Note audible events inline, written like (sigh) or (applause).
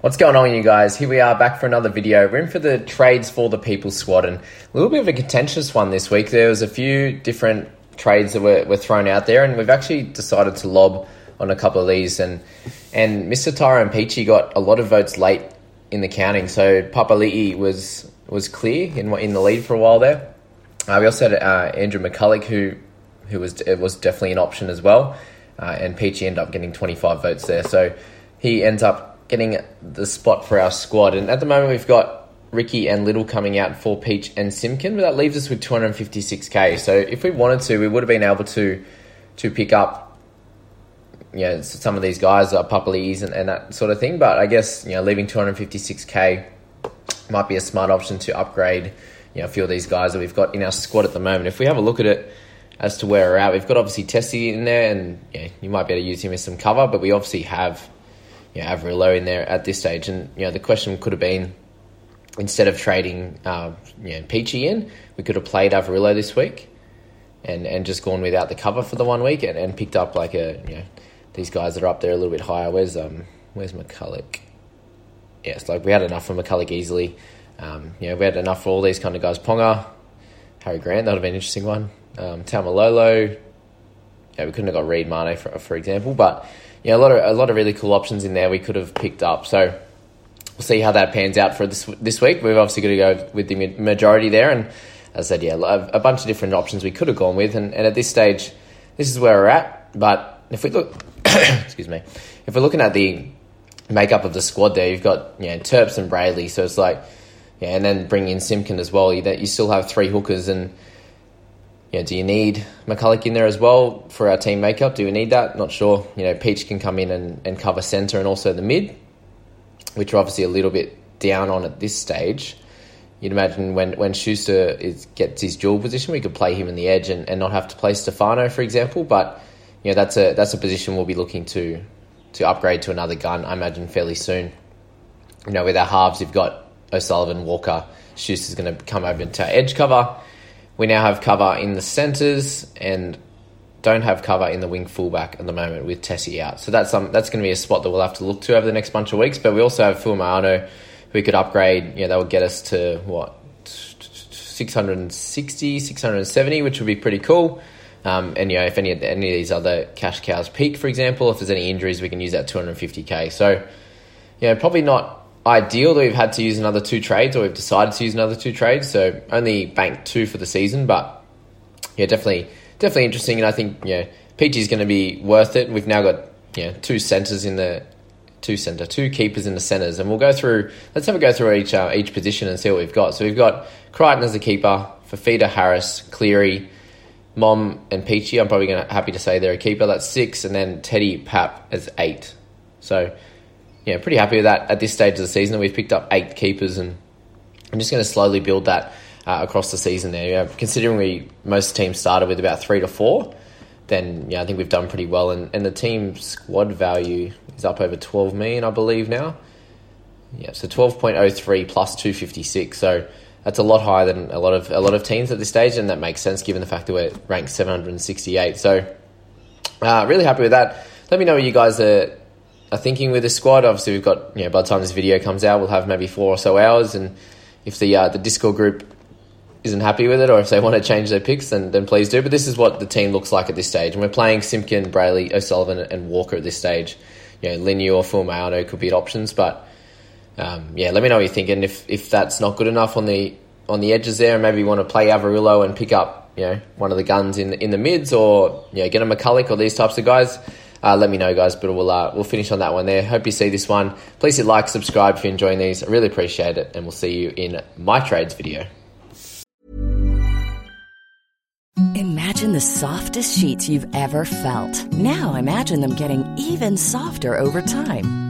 What's going on, you guys? Here we are back for another video. We're in for the trades for the people squad, and a little bit of a contentious one this week. There was a few different trades that were, were thrown out there, and we've actually decided to lob on a couple of these. And and Mr. And Peachey got a lot of votes late in the counting, so Papali'i was was clear in in the lead for a while there. Uh, we also had uh, Andrew McCulloch, who who was was definitely an option as well, uh, and Peachey ended up getting 25 votes there. So he ends up getting the spot for our squad. And at the moment, we've got Ricky and Little coming out for Peach and Simkin, but that leaves us with 256k. So if we wanted to, we would have been able to to pick up, you know, some of these guys, uh, Papali's and, and that sort of thing. But I guess you know, leaving 256k might be a smart option to upgrade, you know, a few of these guys that we've got in our squad at the moment. If we have a look at it as to where we're at, we've got obviously Tessie in there, and yeah, you might be able to use him as some cover, but we obviously have you know, in there at this stage. And you know, the question could have been instead of trading uh, you know, Peachey in, we could have played Averillo this week and, and just gone without the cover for the one week and, and picked up like a you know these guys that are up there a little bit higher. Where's um where's McCulloch? Yes, like we had enough for McCulloch easily. Um, you know, we had enough for all these kind of guys. Ponga, Harry Grant, that would have been an interesting one. Um, Taumalolo, yeah, we couldn't have got Reed Mane for, for example, but yeah, a lot of a lot of really cool options in there we could have picked up. So we'll see how that pans out for this this week. We've obviously got to go with the majority there, and as I said, yeah, a, bunch of different options we could have gone with, and, and at this stage, this is where we're at. But if we look, (coughs) excuse me, if we're looking at the makeup of the squad, there you've got you know Terps and Brailey, so it's like yeah, and then bring in Simpkin as well. You, that you still have three hookers and know, do you need McCulloch in there as well for our team makeup? Do we need that? Not sure. You know, Peach can come in and, and cover centre and also the mid, which are obviously a little bit down on at this stage. You'd imagine when, when Schuster is, gets his dual position, we could play him in the edge and, and not have to play Stefano, for example. But you know, that's a that's a position we'll be looking to to upgrade to another gun. I imagine fairly soon. You know, with our halves, you've got O'Sullivan, Walker, Schuster's going to come over into edge cover we now have cover in the centres and don't have cover in the wing fullback at the moment with Tessie out. So that's um, that's going to be a spot that we'll have to look to over the next bunch of weeks. But we also have Fuimaono, who we could upgrade. You know, that would get us to what 660, 670, which would be pretty cool. Um, and you know, if any of any of these other cash cows peak, for example, if there's any injuries, we can use that 250k. So, you know, probably not ideal that we've had to use another two trades or we've decided to use another two trades. So only banked two for the season, but yeah, definitely, definitely interesting. And I think yeah, PG is going to be worth it. We've now got yeah two centers in the two center, two keepers in the centers, and we'll go through. Let's have a go through each uh, each position and see what we've got. So we've got Crichton as a keeper, Fifita, Harris, Cleary. Mom and Peachey, I'm probably gonna happy to say they're a keeper. That's six, and then Teddy Pap as eight. So yeah, pretty happy with that at this stage of the season. We've picked up eight keepers and I'm just going to slowly build that uh, across the season there. Know, considering we most teams started with about three to four, then yeah, I think we've done pretty well. And, and the team squad value is up over 12 million, I believe now. Yeah, so 12.03 plus 256. So that's a lot higher than a lot of a lot of teams at this stage, and that makes sense given the fact that we're ranked 768. So uh, really happy with that. Let me know what you guys are thinking with the squad. Obviously, we've got you know by the time this video comes out, we'll have maybe four or so hours, and if the uh, the Discord group isn't happy with it, or if they (laughs) want to change their picks, then then please do. But this is what the team looks like at this stage, and we're playing Simpkin, Brailey, O'Sullivan, and Walker at this stage. You know, Linu or Fuimaono could be at options, but um, yeah, let me know what you're thinking. If if that's not good enough on the on the edges there, and maybe you want to play Averillo and pick up you know one of the guns in in the mids, or you know get a McCulloch or these types of guys. Uh, let me know, guys. But we'll uh, we'll finish on that one there. Hope you see this one. Please hit like, subscribe if you're enjoying these. I really appreciate it, and we'll see you in my trades video. Imagine the softest sheets you've ever felt. Now imagine them getting even softer over time.